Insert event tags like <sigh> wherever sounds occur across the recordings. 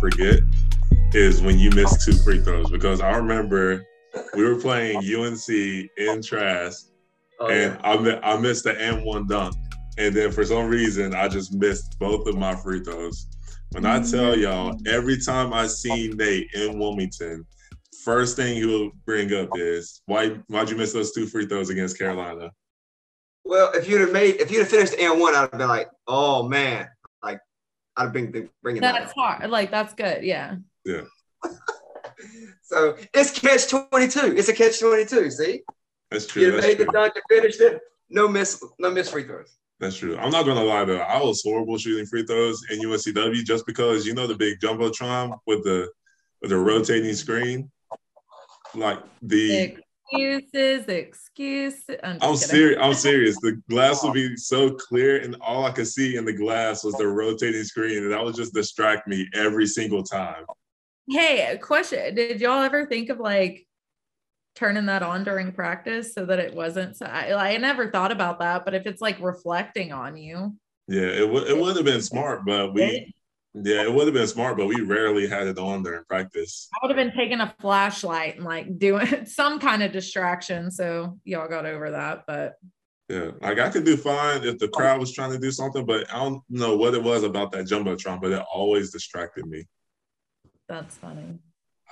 to not forget is when you miss two free throws because I remember we were playing UNC in Trask, oh, and yeah. I I missed the M one dunk, and then for some reason I just missed both of my free throws. When I tell y'all, every time I see Nate in Wilmington, first thing he will bring up is why why'd you miss those two free throws against Carolina? Well, if you'd have made if you'd have finished and one, I'd have been like, oh man, like I'd have been bringing that's that hard. Like that's good, yeah. Yeah. <laughs> so it's catch twenty two. It's a catch twenty two. See, that's true. You that's made true. the dunk and finished it. No miss, no miss free throws. That's true. I'm not gonna lie though. I was horrible shooting free throws in UNCW just because you know the big jumbotron with the with the rotating screen, like the excuses, excuses. I'm, I'm serious. I'm serious. The glass would be so clear, and all I could see in the glass was the rotating screen, and that would just distract me every single time. Hey, question: Did y'all ever think of like turning that on during practice so that it wasn't so I, I never thought about that but if it's like reflecting on you yeah it, w- it would have been smart but we yeah it would have been smart but we rarely had it on during practice. I would have been taking a flashlight and like doing <laughs> some kind of distraction so y'all got over that but yeah like i could do fine if the crowd was trying to do something but i don't know what it was about that jumbotron but it always distracted me. That's funny.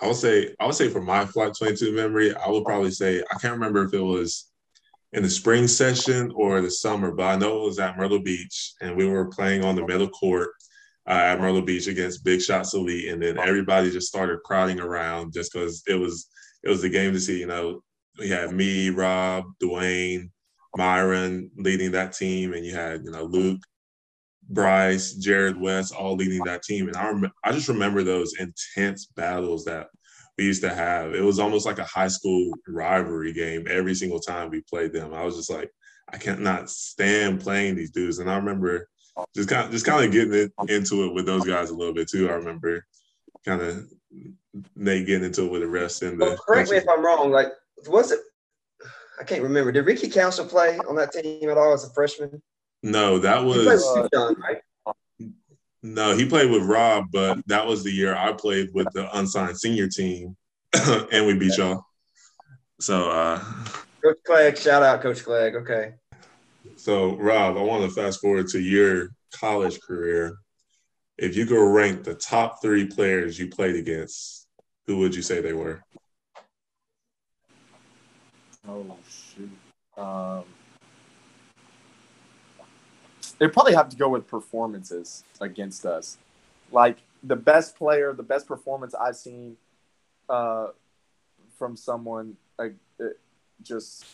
I would say I would say for my flight 22 memory, I would probably say I can't remember if it was in the spring session or the summer, but I know it was at Myrtle Beach and we were playing on the middle court uh, at Myrtle Beach against Big Shots Elite, and then everybody just started crowding around just because it was it was the game to see. You know, we had me, Rob, Dwayne, Myron leading that team, and you had you know Luke Bryce, Jared West, all leading that team. And I rem- I just remember those intense battles that we used to have. It was almost like a high school rivalry game every single time we played them. I was just like, I can't not stand playing these dudes. And I remember just kind of just kind of getting it, into it with those guys a little bit too. I remember kind of Nate getting into it with the rest and the. Well, correct me if I'm wrong. Like, was it? I can't remember. Did Ricky Council play on that team at all as a freshman? No, that was John, right? No, he played with Rob, but that was the year I played with the unsigned senior team, <coughs> and we beat y'all. So, uh, Coach Clegg, shout out Coach Clegg. Okay. So, Rob, I want to fast forward to your college career. If you could rank the top three players you played against, who would you say they were? Oh shoot. Um, they probably have to go with performances against us. Like the best player, the best performance I've seen uh, from someone like just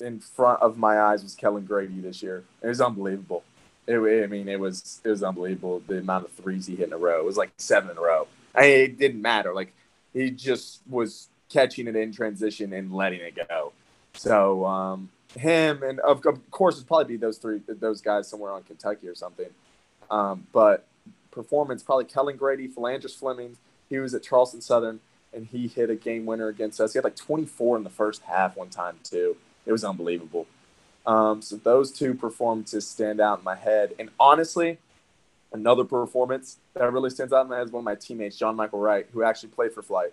in front of my eyes was Kellen Grady this year. It was unbelievable. It, I mean, it was it was unbelievable the amount of threes he hit in a row. It was like seven in a row. I mean, it didn't matter. Like he just was catching it in transition and letting it go. So um, him, and of, of course, it'd probably be those three, those guys somewhere on Kentucky or something. Um, but performance, probably Kellen Grady, Phlandrous Fleming. He was at Charleston Southern, and he hit a game winner against us. He had like 24 in the first half one time too. It was unbelievable. Um, so those two performances stand out in my head. And honestly, another performance that really stands out in my head is one of my teammates, John Michael Wright, who actually played for Flight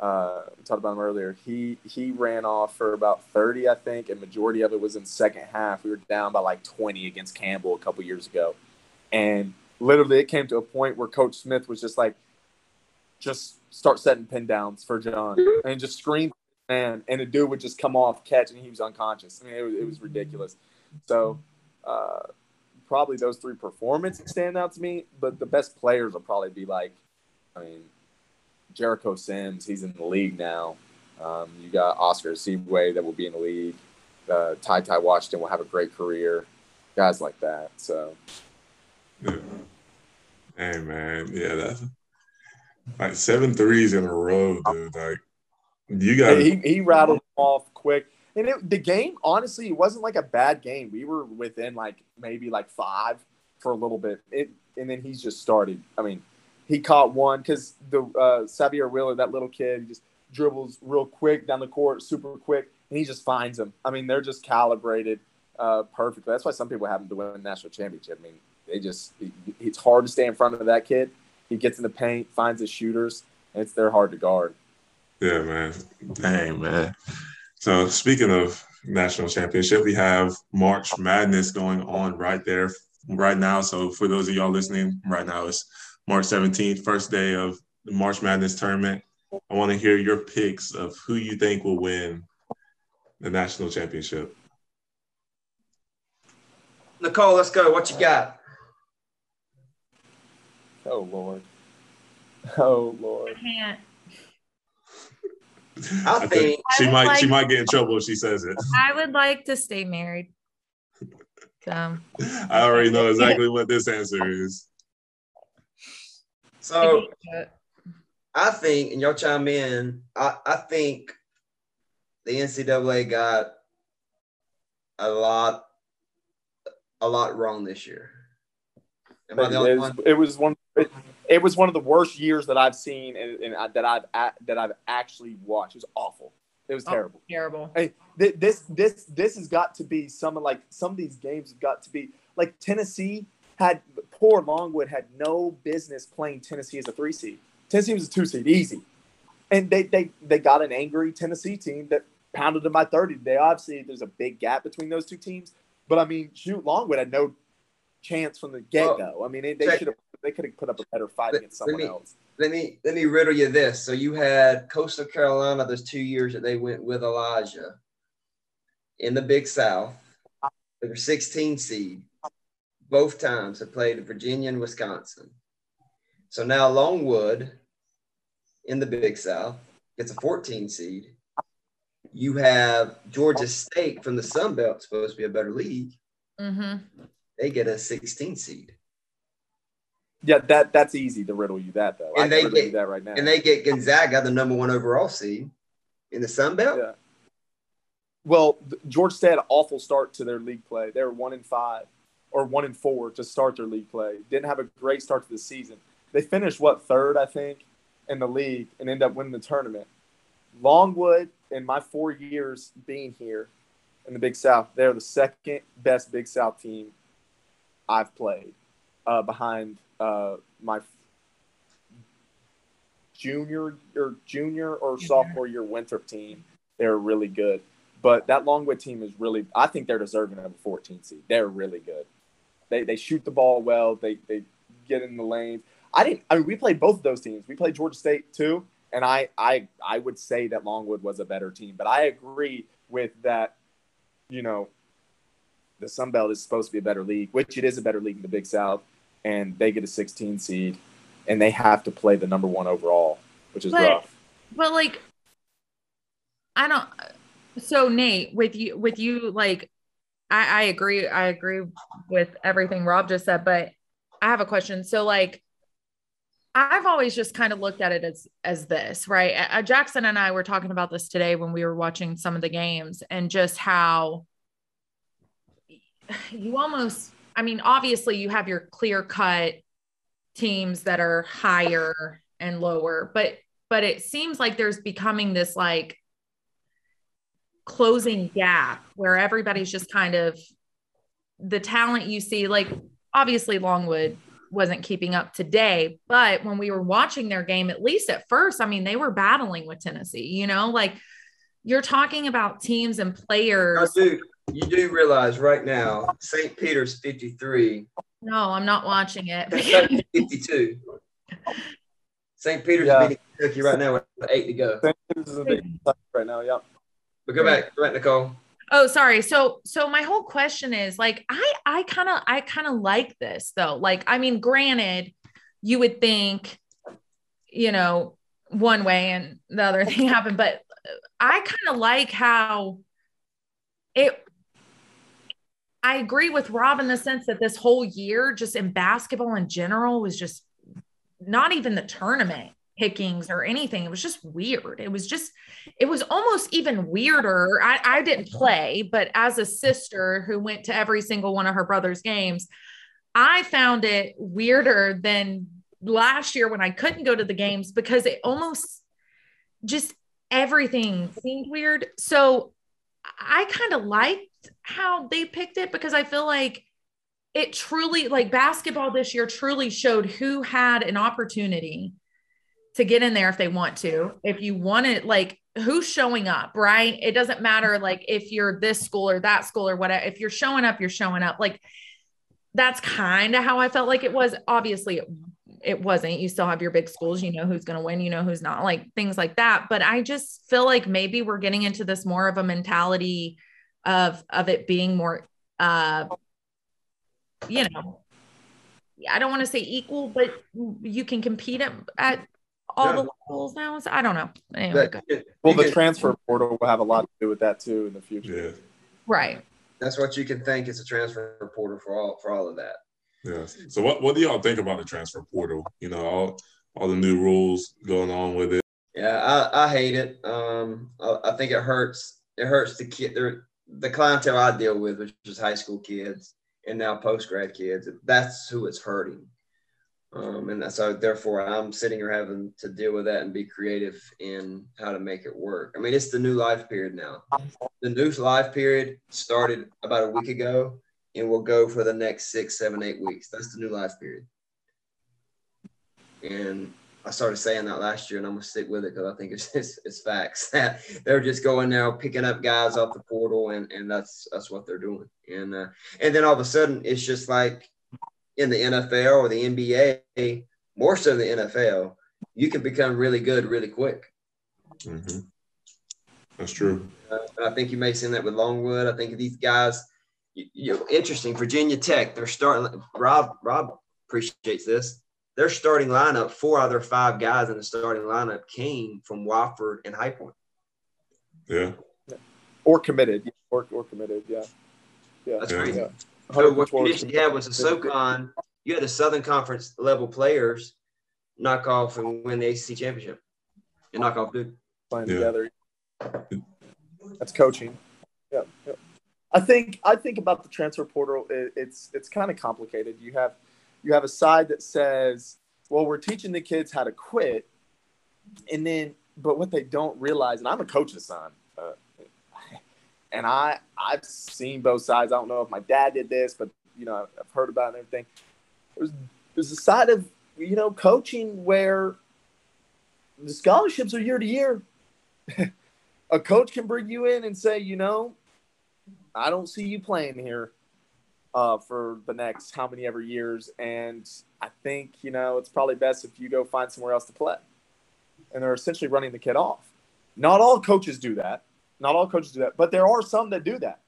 uh, we talked about him earlier. He he ran off for about 30, I think, and majority of it was in second half. We were down by like 20 against Campbell a couple years ago, and literally it came to a point where Coach Smith was just like, just start setting pin downs for John and just scream, man, and the dude would just come off catch and he was unconscious. I mean, it was, it was ridiculous. So. Uh, probably those three performances stand out to me, but the best players will probably be like, I mean, Jericho Sims, he's in the league now. Um, you got Oscar Tshiebwe that will be in the league. Uh, TyTy Washington will have a great career. Guys like that. So. Yeah. Hey man, yeah, that's like seven threes in a row, dude. Like you got he he rattled off quick. And it, the game, honestly, it wasn't like a bad game. We were within like maybe like five for a little bit. It and then he's just started. I mean, he caught one because the uh, Sahvir Wheeler, that little kid, just dribbles real quick down the court, super quick, and he just finds them. I mean, they're just calibrated uh, perfectly. That's why some people happen to win a national championship. I mean, they just it's hard to stay in front of that kid, He gets in the paint, finds his shooters, and it's they're hard to guard. Yeah, man. Dang, man. So speaking of national championship, we have March Madness going on right there right now. So for those of y'all listening, right now it's March 17th, first day of the March Madness tournament. I want to hear your picks of who you think will win the national championship. Nicole, let's go. What you got? Oh Lord. Oh Lord. I can't. I think she I would might she might get in trouble if she says it. I would like to stay married. So I already know exactly what this answer is. so. I think, and y'all chime in. I, I think the NCAA got a lot, a lot wrong this year. Am I the only it, one? was, it was one. It, it was one of the worst years that I've seen and, and I- that I've a, that I've actually watched. It was awful. It was Oh. terrible. terrible. Hey, th- this this this has got to be some of like some of these games have got to be like Tennessee had poor Longwood had no business playing Tennessee as a three seed. Tennessee was a two seed, easy, and they they they got an angry Tennessee team that pounded them by thirty. They obviously there's a big gap between those two teams, but I mean, shoot, Longwood had no chance from the get go. I mean, they, they should have they could have put up a better fight Let- against let someone me- else. Let me let me riddle you this. So you had Coastal Carolina those two years that they went with Elijah in the Big South. They were 16 seed. Both times have played Virginia and Wisconsin. So now Longwood in the Big South gets a 14 seed. You have Georgia State from the Sun Belt, supposed to be a better league. hmm They get a 16 seed. Yeah, that that's easy to riddle you that though. And I they can riddle you get- that right now. And they get Gonzaga, the number one overall seed in the Sun Belt. Yeah. Well, Georgia State had an awful start to their league play. They were one in five or one in four to start their league play. Didn't have a great start to the season. They finished what third, I think, in the league and ended up winning the tournament. Longwood, in my four years being here in the Big South, they're the second best Big South team I've played, uh, behind uh, my junior or junior or Junior. sophomore year Winthrop team. They're really good. But that Longwood team is really, I think they're deserving of a 14 seed. They're really good. They, they shoot the ball well. They, they get in the lanes. I didn't, I mean, we played both of those teams. We played Georgia State too. And I, I, I would say that Longwood was a better team. But I agree with that, you know, the Sun Belt is supposed to be a better league, which it is a better league in the Big South. And they get a 16 seed and they have to play the number one overall, which is But- rough. But like, I don't. So Nate, with you, with you, like, I, I agree. I agree with everything Rob just said, but I have a question. So like, I've always just kind of looked at it as as this, right? Uh, Jackson and I were talking about this today when we were watching some of the games, and just how <sighs> you almost. I mean, obviously, you have your clear cut teams that are higher and lower, but but it seems like there's becoming this like closing gap where everybody's just kind of the talent you see like obviously longwood wasn't keeping up today but when we were watching their game at least at first i mean they were battling with tennessee you know like you're talking about teams and players you do realize right now, St. Peter's 53, no i'm not watching it Kentucky 52. St. Peter's Yeah. beating Kentucky right now with eight to go. This is a big right now. yeah. But go back, go back, Nicole. Oh, sorry. So so my whole question is like I I kind of I kind of like this though. Like I mean granted you would think you know one way and the other <laughs> thing happened but I kind of like how it I agree with Rob in the sense that this whole year just in basketball in general was just not even the tournament pickings or anything. It was just weird. It was just it was almost even weirder. I, I didn't mm-hmm. play, but as a sister who went to every single one of her brother's games, I found it weirder than last year when I couldn't go to the games because it almost just everything seemed weird. So I kind of liked how they picked it because I feel like it truly like basketball this year truly showed who had an opportunity to get in there if they want to. If you want it, like who's showing up, right? It doesn't matter like if you're this school or that school or whatever. If you're showing up, you're showing up. Like that's kind of how I felt like it was. Obviously, it, it wasn't. You still have your big schools, you know who's going to win, you know who's not, like things like that. But I just feel like maybe we're getting into this more of a mentality of of it being more uh you know I don't want to say equal, but you can compete at, at all yeah. the levels now. So I don't know. Anyway, well, the transfer portal will have a lot to do with that too in the future. Yeah. Right. That's what you can think is a transfer portal for all for all of that. Yes. So what, what do y'all think about the transfer portal? You know, all all the new rules going on with it. Yeah, I, I hate it. Um, I, I think it hurts. It hurts the kid. The clientele I deal with, which is high school kids and now post grad kids. That's who it's hurting. Um, and so therefore I'm sitting here having to deal with that and be creative in how to make it work. I mean, it's the new life period now. The new life period started about a week ago and will go for the next six, seven, eight weeks. That's the new life period. And I started saying that last year, and I'm gonna stick with it because I think it's, <laughs> it's, it's facts <laughs> that they're just going now picking up guys off the portal, and and that's that's what they're doing. And uh, and then all of a sudden, it's just like in the NFL or the NBA, more so the NFL, you can become really good really quick. Mm-hmm. That's true. Uh, I think you may seen that with Longwood. I think these guys, you, you know, interesting. Virginia Tech, they're starting. Rob Rob appreciates this their starting lineup, four out of their five guys in the starting lineup came from Wofford and High Point. Yeah. Or committed. Or, or committed. Yeah. Yeah. That's crazy. Yeah. So what you had was a SoCon. You had the Southern Conference level players knock off and win the ACC championship and knock off Duke. Playing yeah. together. That's coaching. Yeah, yeah. I think I think about the transfer portal. It, it's it's kind of complicated. You have – you have a side that says, well, we're teaching the kids how to quit. And then, but what they don't realize, and I'm a coach's son, uh, and I, I've seen both sides. I don't know if my dad did this, but, you know, I've heard about it and everything. There's, there's a side of, you know, coaching where the scholarships are year to year. <laughs> a coach can bring you in and say, you know, I don't see you playing here uh, for the next how many ever years. And I think, you know, it's probably best if you go find somewhere else to play. And they're essentially running the kid off. Not all coaches do that. Not all coaches do that, but there are some that do that.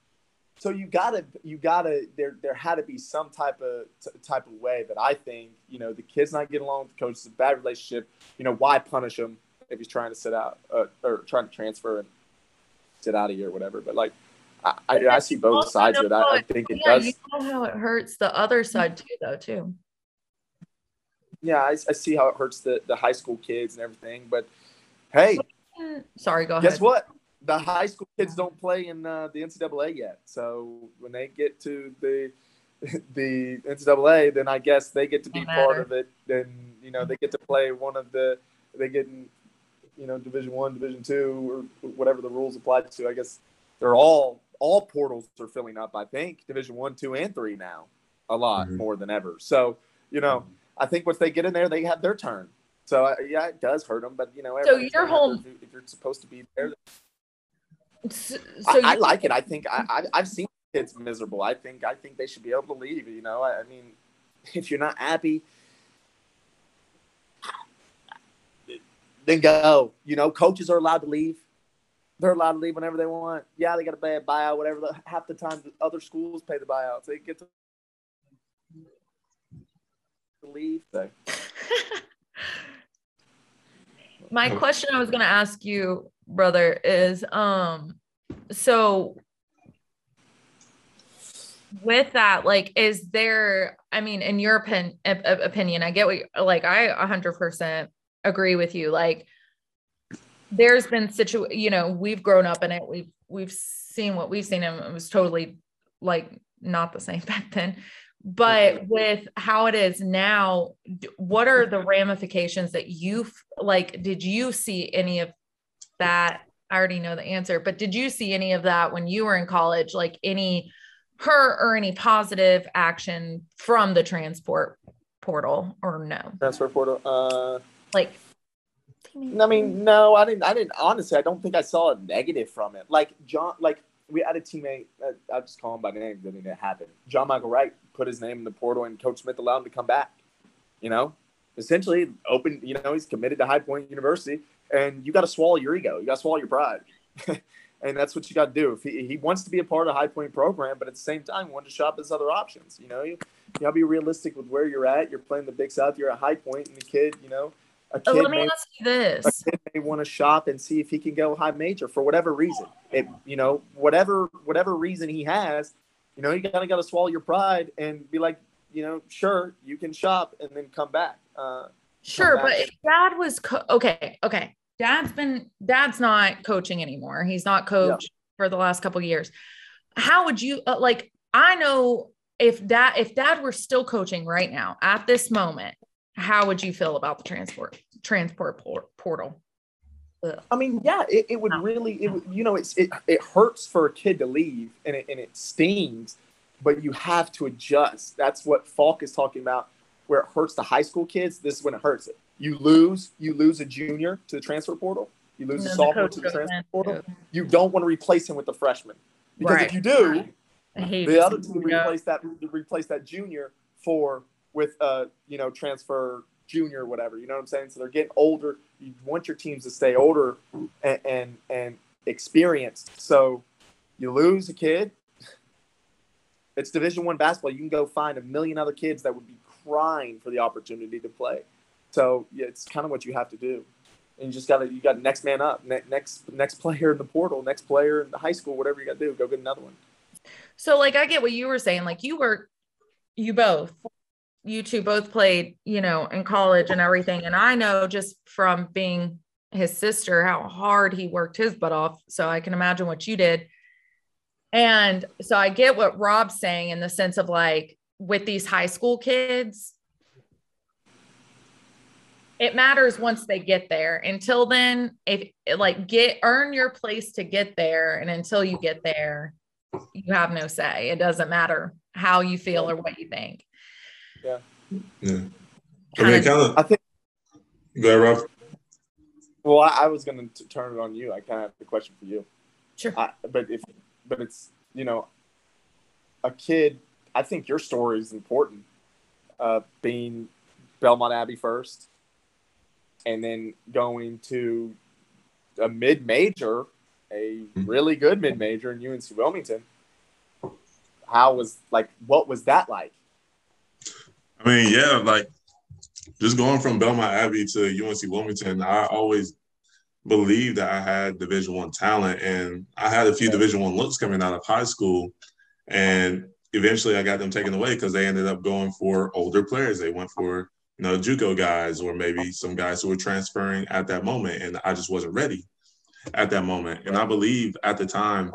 So you gotta, you gotta. There, there had to be some type of t- type of way that I think, you know, the kid's not getting along with the coach. It's a bad relationship. You know, why punish him if he's trying to sit out uh, or trying to transfer and sit out of here or whatever? But like, I, I, see both sides of that. I think it yeah, does. You know how it hurts the other side too, though, too. Yeah, I, I, see how it hurts the, the high school kids and everything. But hey, sorry, go guess ahead. Guess what? The high school kids don't play in uh, the NCAA yet. So when they get to the <laughs> the NCAA, then I guess they get to be part of it. Then you know they get to play one of the they get in you know Division One, Division Two, or whatever the rules apply to. I guess they're all all portals are filling up. I think Division One, Two, and Three now, a lot mm-hmm. more than ever. So you know, mm-hmm. I think once they get in there, they have their turn. So uh, yeah, it does hurt them, but you know, so your whole if you're supposed to be there, so, I, I, like it. I think I, I have seen kids miserable. I think I think they should be able to leave. You know, I, I mean, <laughs> if you're not happy, then go. You know, coaches are allowed to leave they're allowed to leave whenever they want. Yeah, they got to pay a buyout, whatever. Half the time, the other schools pay the buyouts. They get to leave. <laughs> My question I was going to ask you, brother, is um, so with that, like, is there? I mean, in your opinion, opinion, I get what, you, like, I 100% agree with you. Like, there's been situ you know we've grown up in it we've we've seen what we've seen and it was totally like not the same <laughs> back then but with how it is now what are the ramifications that you like did you see any of that i already know the answer but did you see any of that when you were in college like any her or any positive action from the transport portal or no? Transfer portal. Uh, Like, I mean, no, I didn't. I didn't. Honestly, I don't think I saw a negative from it. Like John, like we had a teammate. Uh, I'll just call him by name. I mean, it happened. John Michael Wright put his name in the portal, and Coach Smith allowed him to come back. You know, essentially open. You know, he's committed to High Point University, and you got to swallow your ego. You got to swallow your pride. <laughs> and that's what you got to do. If he, he wants to be a part of the High Point program, but at the same time, want to shop his other options. You know, you, you got to be realistic with where you're at. You're playing the Big South. You're at High Point, and the kid, you know, oh, let me may, ask you this. a kid may want to shop and see if he can go high major for whatever reason. It, you know, whatever whatever reason he has, you know, you gotta gotta swallow your pride and be like, you know, sure, you can shop and then come back. Uh, Sure, back but if dad was co- okay, okay. Dad's been dad's not coaching anymore. He's not coached for the last couple years. How would you uh, like I know if dad if dad were still coaching right now at this moment, how would you feel about the transport transport por- portal? Ugh. I mean, yeah, it, it would No. really, it, you know, it's it, it hurts for a kid to leave and it, and it stings, but you have to adjust. That's what Faulk is talking about, where it hurts the high school kids. This is when it hurts it. You lose, you lose a junior to the transfer portal. You lose And a then the sophomore to the transfer in, portal. too. You don't want to replace him with the freshman because Right. if you do, I the other team Yeah. replace that replace that junior for with uh you know transfer junior or whatever you know what i'm saying? So they're getting older. You want your teams to stay older and and, and experienced. So you lose a kid it's division one basketball. You can go find a million other kids that would be crying for the opportunity to play. So yeah, it's kind of what you have to do. And you just got to you got next man up ne- next next player in the portal next player in the high school whatever you got to do go get another one. So like I get what you were saying. Like you were you both you two both played, you know, in college and everything. And I know just from being his sister how hard he worked his butt off. So I can imagine what you did. And so I get what Rob's saying in the sense of like with these high school kids, it matters once they get there. Until then, if like get earn your place to get there, and until you get there, you have no say. It doesn't matter how you feel or what you think. Yeah. I Kinda- mean, kind of. I think- Go ahead, Rob. Well, I, I was going to turn it on you. I kind of have a question for you. Sure. I, but if, but it's you know, a kid. I think your story is important. Uh, being Belmont Abbey first, and then going to a mid major, a Mhm. really good mid major in UNC Wilmington. How was like? What was that like? I mean, yeah, like just going from Belmont Abbey to UNC Wilmington, I always believed that I had Division One talent, and I had a few Division One looks coming out of high school, and eventually I got them taken away because they ended up going for older players. They went for you know JUCO guys or maybe some guys who were transferring at that moment, and I just wasn't ready at that moment. And I believe at the time,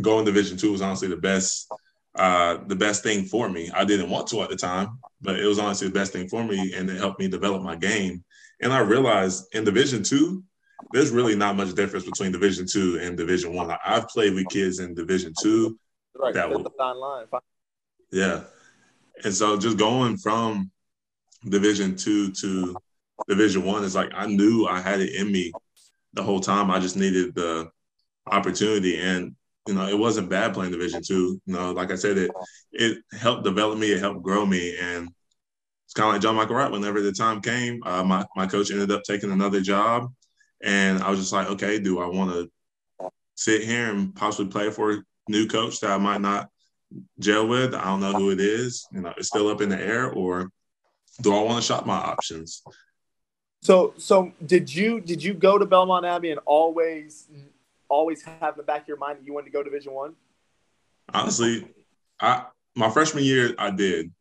going Division Two was honestly the best uh, the best thing for me. I didn't want to at the time, but it was honestly the best thing for me, and it helped me develop my game. And I realized in Division Two, there's really not much difference between Division Two and Division One. I've played with kids in Division Two, Right, That will- online. yeah, and so just going from Division Two to Division One is like I knew I had it in me the whole time. I just needed the opportunity, and you know, it wasn't bad playing Division Two. You know, like I said, it it helped develop me, it helped grow me, and it's kind of like John Michael Wright. Whenever the time came, uh, my my coach ended up taking another job, and I was just like, okay, do I want to sit here and possibly play for a new coach that I might not gel with? I don't know who it is. You know, it's still up in the air, or do I want to shop my options? So, so did you did you go to Belmont Abbey and always always have in the back of your mind that you wanted to go Division One? Honestly, I my freshman year I did,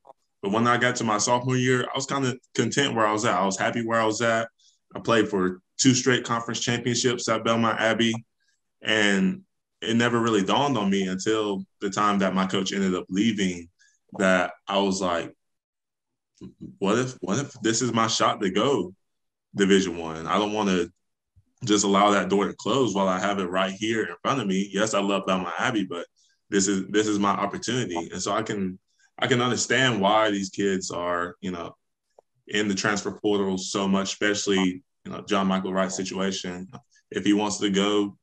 but when I got to my sophomore year, I was kind of content where I was at. I was happy where I was at. I played for two straight conference championships at Belmont Abbey, and it never really dawned on me until the time that my coach ended up leaving that I was like, what if what if this is my shot to go Division One? I don't want to just allow that door to close while I have it right here in front of me. Yes, I love Belmont Abbey, but this is this is my opportunity, and so I can I can understand why these kids are you know in the transfer portal so much, especially you know John Michael Wright situation. If he wants to go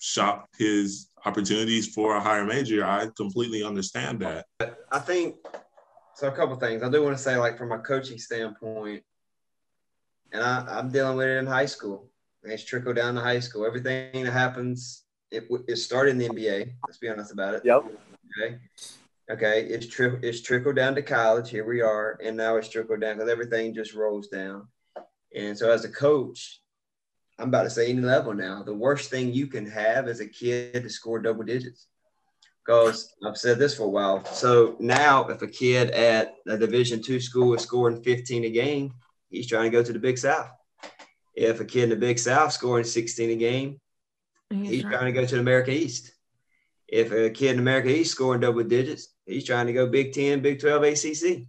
shop his opportunities for a higher major, I completely understand that. I think so. A couple things I do want to say, like from a coaching standpoint, and I, I'm dealing with it in high school. And it's trickled down to high school. Everything that happens, it, it started in the NBA. Let's be honest about it. Yep. Okay. Okay. It's tri- it's trickled down to college. Here we are, and now it's trickled down because everything just rolls down. And so, as a coach, I'm about to say any level now. The worst thing you can have as a kid to score double digits. Because I've said this for a while. So now, if a kid at a Division two school is scoring 15 a game, he's trying to go to the Big South. If a kid in the Big South scoring 16 a game, he's trying to go to the America East. If a kid in America East scoring double digits, he's trying to go Big 10, Big 12, ACC.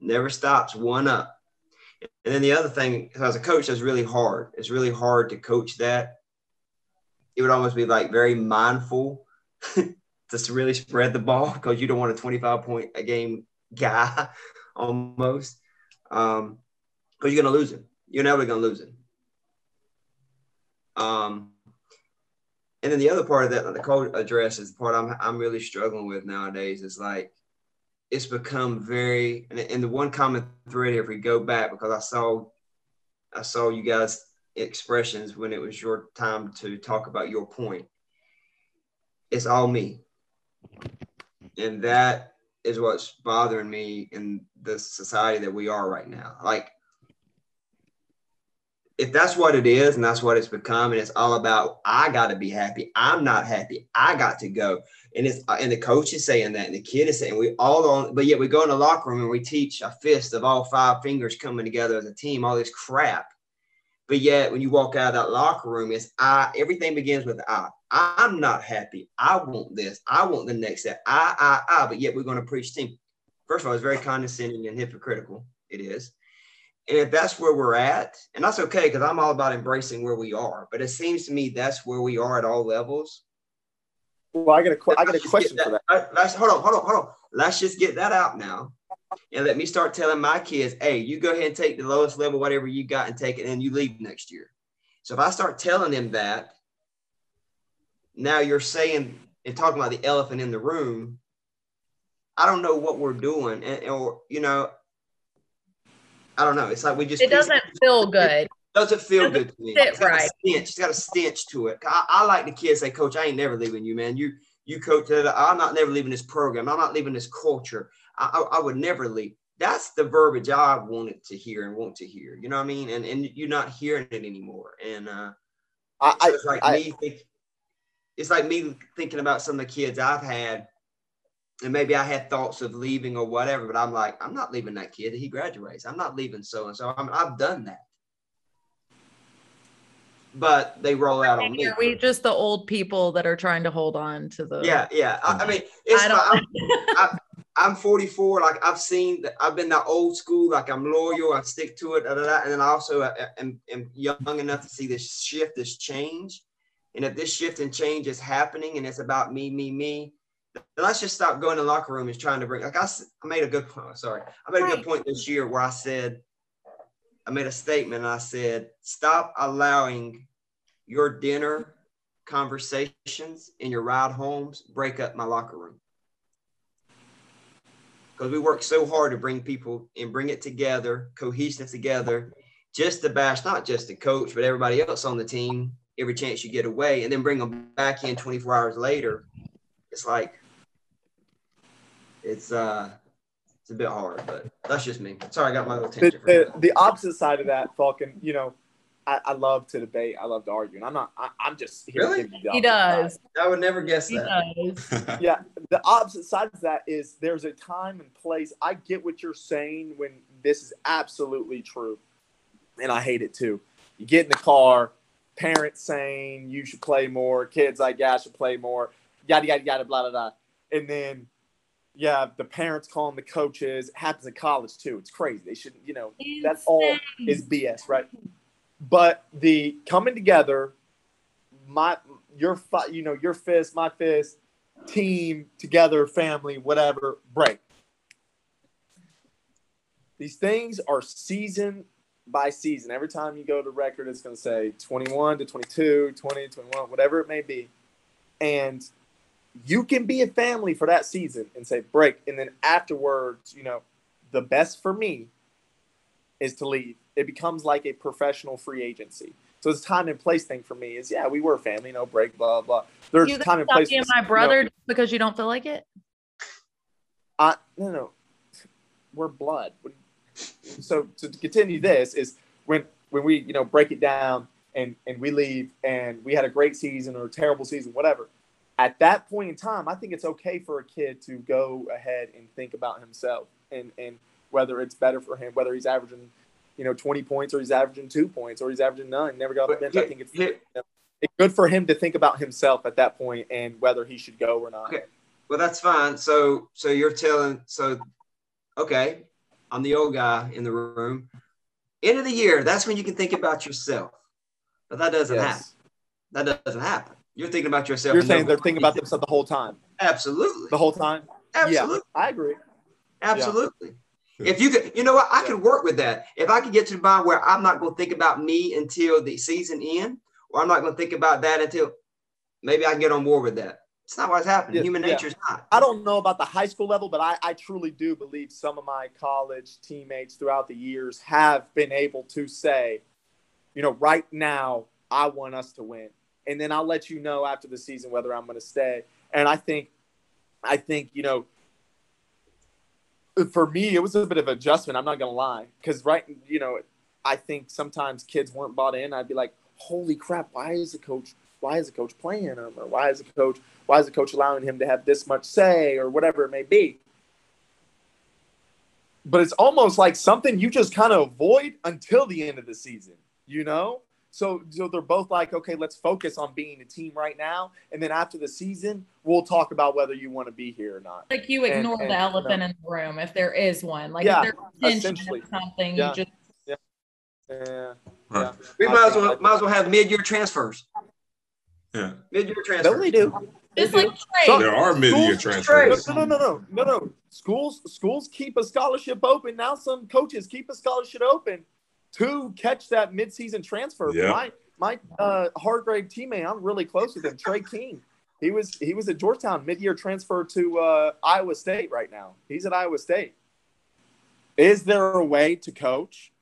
Never stops, one up. And then the other thing, as a coach, that's really hard. It's really hard to coach that. It would almost be like very mindful <laughs> to really spread the ball because you don't want a 25 point a game guy <laughs> almost. Um, because you're going to lose him. You're never going to lose him. Um, and then the other part of that, the coach address is the part I'm, I'm really struggling with nowadays is like, it's become very, and, and the one common thread if we go back, because I saw, I saw you guys expressions when it was your time to talk about your point. It's all me. And that is what's bothering me in the society that we are right now. Like if that's what it is and that's what it's become and it's all about i got to be happy. I'm not happy. I got to go. And it's uh, and the coach is saying that and the kid is saying we all on but yet we go in the locker room and we teach a fist of all five fingers coming together as a team all this crap. But yet when you walk out of that locker room it's i everything begins with i. I'm not happy. I want this. I want the next step. I i i but yet we're going to preach team. First of all it's very condescending and hypocritical. It is if that's where we're at, and that's okay because I'm all about embracing where we are, but it seems to me that's where we are at all levels. Well, I got a, I got a question that, for that. Let's hold on, hold on, hold on. Let's just get that out now, and let me start telling my kids, "Hey, you go ahead and take the lowest level, whatever you got, and take it, and you leave next year." So if I start telling them that, now you're saying and talking about the elephant in the room. I don't know what we're doing, and, or you know, I don't know. It's like we just. It doesn't feel <laughs> good. It doesn't feel doesn't good to me. It's got right. a stench. It's got a stench to it. I, I, like the kids say, Coach, I ain't never leaving you, man. You you coach. I'm not never leaving this program. I'm not leaving this culture. I, I, I would never leave. That's the verbiage I wanted to hear and want to hear. You know what I mean? And and you're not hearing it anymore. And uh, I, so it's like me. Think, it's like me thinking about some of the kids I've had and maybe I had thoughts of leaving or whatever, but I'm like, I'm not leaving that kid. He graduates. I'm not leaving so and so. I've done that. But they roll out on me. Are we just the old people that are trying to hold on to the? Yeah, yeah. I, I mean, it's. I <laughs> I'm, I'm 44. Like I've seen, I've been that old school. Like I'm loyal. I stick to it. Da, da, da. And then I also uh, am, am young enough to see this shift, this change. And if this shift and change is happening, and it's about me, me, me, let's just stop going to the locker room and trying to bring like I, I made a good point oh, sorry. I made a good point this year where i said i made a statement and i said stop allowing your dinner conversations in your ride homes break up my locker room. Because we work so hard to bring people and bring it together cohesive together just to bash not just the coach but everybody else on the team every chance you get away and then bring them back in 24 hours later. It's like it's uh it's a bit hard, but that's just me. Sorry, I got my little tangent. The, the, the opposite side of that, Falcon, you know, I, I, love to debate. I love to argue, and I'm not. I, am just really. he does. Side. I would never guess he that. <laughs> yeah, the opposite side of that is there's a time and place. I get what you're saying when this is absolutely true, and I hate it too. You get in the car, parents saying you should play more, kids like yeah, I should play more, yada yada yada, blah blah blah, and then yeah, the parents calling the coaches. It happens in college too. It's crazy. They shouldn't, you know, Insane. that's all is BS, right? But the coming together, my your you know your fist, my fist, team, together, family, whatever, break. These things are season by season. Every time you go to record, it's going to say 21 to 22, 20 to 21, whatever it may be. And you can be a family for that season and say break. And then afterwards, you know, the best for me is to leave. It becomes like a professional free agency. So it's time and place thing for me is yeah, we were family, no break, blah blah. There's you time and place. being my brother No, just because you don't feel like it. I, no, no, we're blood. So to continue this is when when we you know break it down and and we leave and we had a great season or a terrible season, whatever. At that point in time, I think it's okay for a kid to go ahead and think about himself and and whether it's better for him, whether he's averaging, you know, twenty points or he's averaging two points or he's averaging none, never got off the bench. I think it's here- it's good for him to think about himself at that point and whether he should go or not. Okay. Well, that's fine. So, so you're telling, so, okay, I'm the old guy in the room. End of the year, that's when you can think about yourself. But that doesn't happen. That doesn't happen. You're thinking about yourself. You're saying they're thinking about themselves the whole time. Absolutely. The whole time. Absolutely. Yeah, I agree. Absolutely. If you could, you know what, I Yeah. could work with that. If I could get to the point where I'm not going to think about me until the season end, or I'm not going to think about that until maybe I can get on board with that. It's not what's happening. Yeah, Human yeah. nature's not. I don't know about the high school level, but I, I truly do believe some of my college teammates throughout the years have been able to say, you know, right now, I want us to win. And then I'll let you know after the season whether I'm going to stay. And I think, I think, you know, for me, it was a bit of adjustment. I'm not going to lie. Because, right, you know, I think sometimes kids weren't bought in. I'd be like, holy crap, why is the coach, why is the coach playing him? Or why is the coach, why is the coach allowing him to have this much say or whatever it may be? But it's almost like something you just kind of avoid until the end of the season, you know? So, so they're both like, okay, let's focus on being a team right now, and then after the season, we'll talk about whether you want to be here or not. Like you ignore and- the elephant in the room if there is one. Like Yeah, if there's tension essentially. or something, Yeah. you just Yeah, Right. yeah. We might as well might as well have mid-year transfers. Yeah. Mid-year No, transfers. they do. They just do. like trade. So- There are mid-year Schools- transfers. No, no, no, no, no, no. Schools, schools keep a scholarship open. Now some coaches keep a scholarship open to catch that midseason transfer. Yeah. My my uh, Hargrave teammate, I'm really close with him. Tre King. He was he was at Georgetown mid-year transfer to uh, Iowa State right now. He's at Iowa State. Is there a way to coach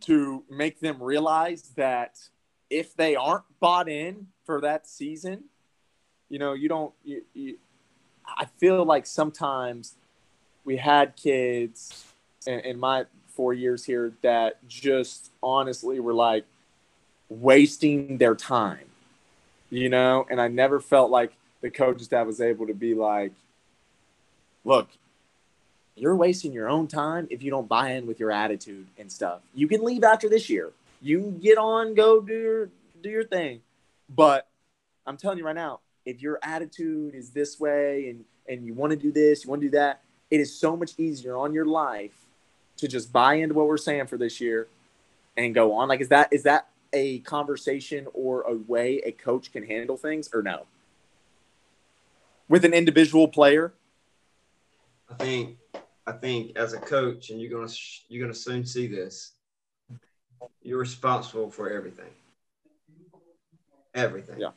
to make them realize that if they aren't bought in for that season, you know, you don't. You, you, I feel like sometimes we had kids in, in my four years here that just honestly were like wasting their time, you know, and I never felt like the coaching staff was able to be like, look, you're wasting your own time if you don't buy in with your attitude and stuff. You can leave after this year. You can get on, go do your do your thing. But I'm telling you right now, if your attitude is this way and and you want to do this, you want to do that, it is so much easier on your life to just buy into what we're saying for this year and go on. Like is that is that a conversation or a way a coach can handle things or no? With an individual player? I think I think as a coach, and you're gonna you're gonna soon see this. You're responsible for everything. Everything. Yeah.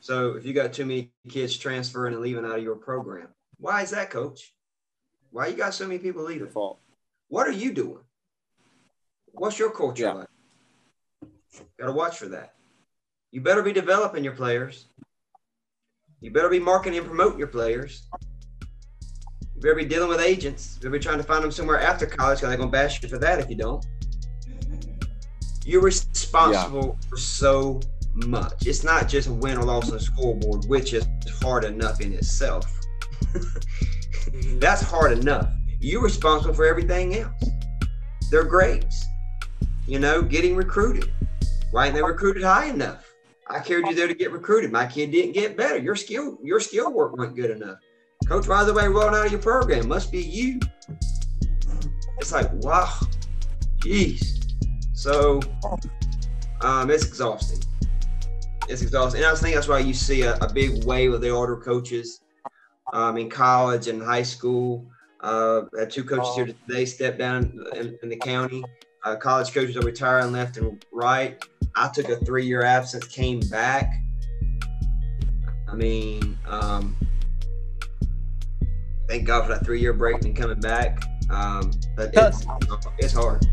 So if you got too many kids transferring and leaving out of your program, why is that, coach? Why you got so many people leaving? fault. What are you doing? What's your culture Yeah. like? Got to watch for that. You better be developing your players. You better be marketing and promoting your players. You better be dealing with agents. You better be trying to find them somewhere after college because they're going to bash you for that if you don't. You're responsible for so much. It's not just a win or loss on the scoreboard, which is hard enough in itself. <laughs> That's hard enough. You're responsible for everything else. Their grades, you know, getting recruited. Why ain't they recruited high enough? I carried you there to get recruited. My kid didn't get better. Your skill, your skill work wasn't good enough. Coach, why is everybody rolling out of your program? Must be you. It's like, wow, jeez. So, um, it's exhausting. it's exhausting. And I think that's why you see a, a big wave of the older coaches um, in college and high school. Uh, had two coaches here today step down in, in the county. Uh, college coaches are retiring left and right. I took a three-year absence, came back. I mean, um, thank God for that three-year break and coming back. Um, but it's, it's hard.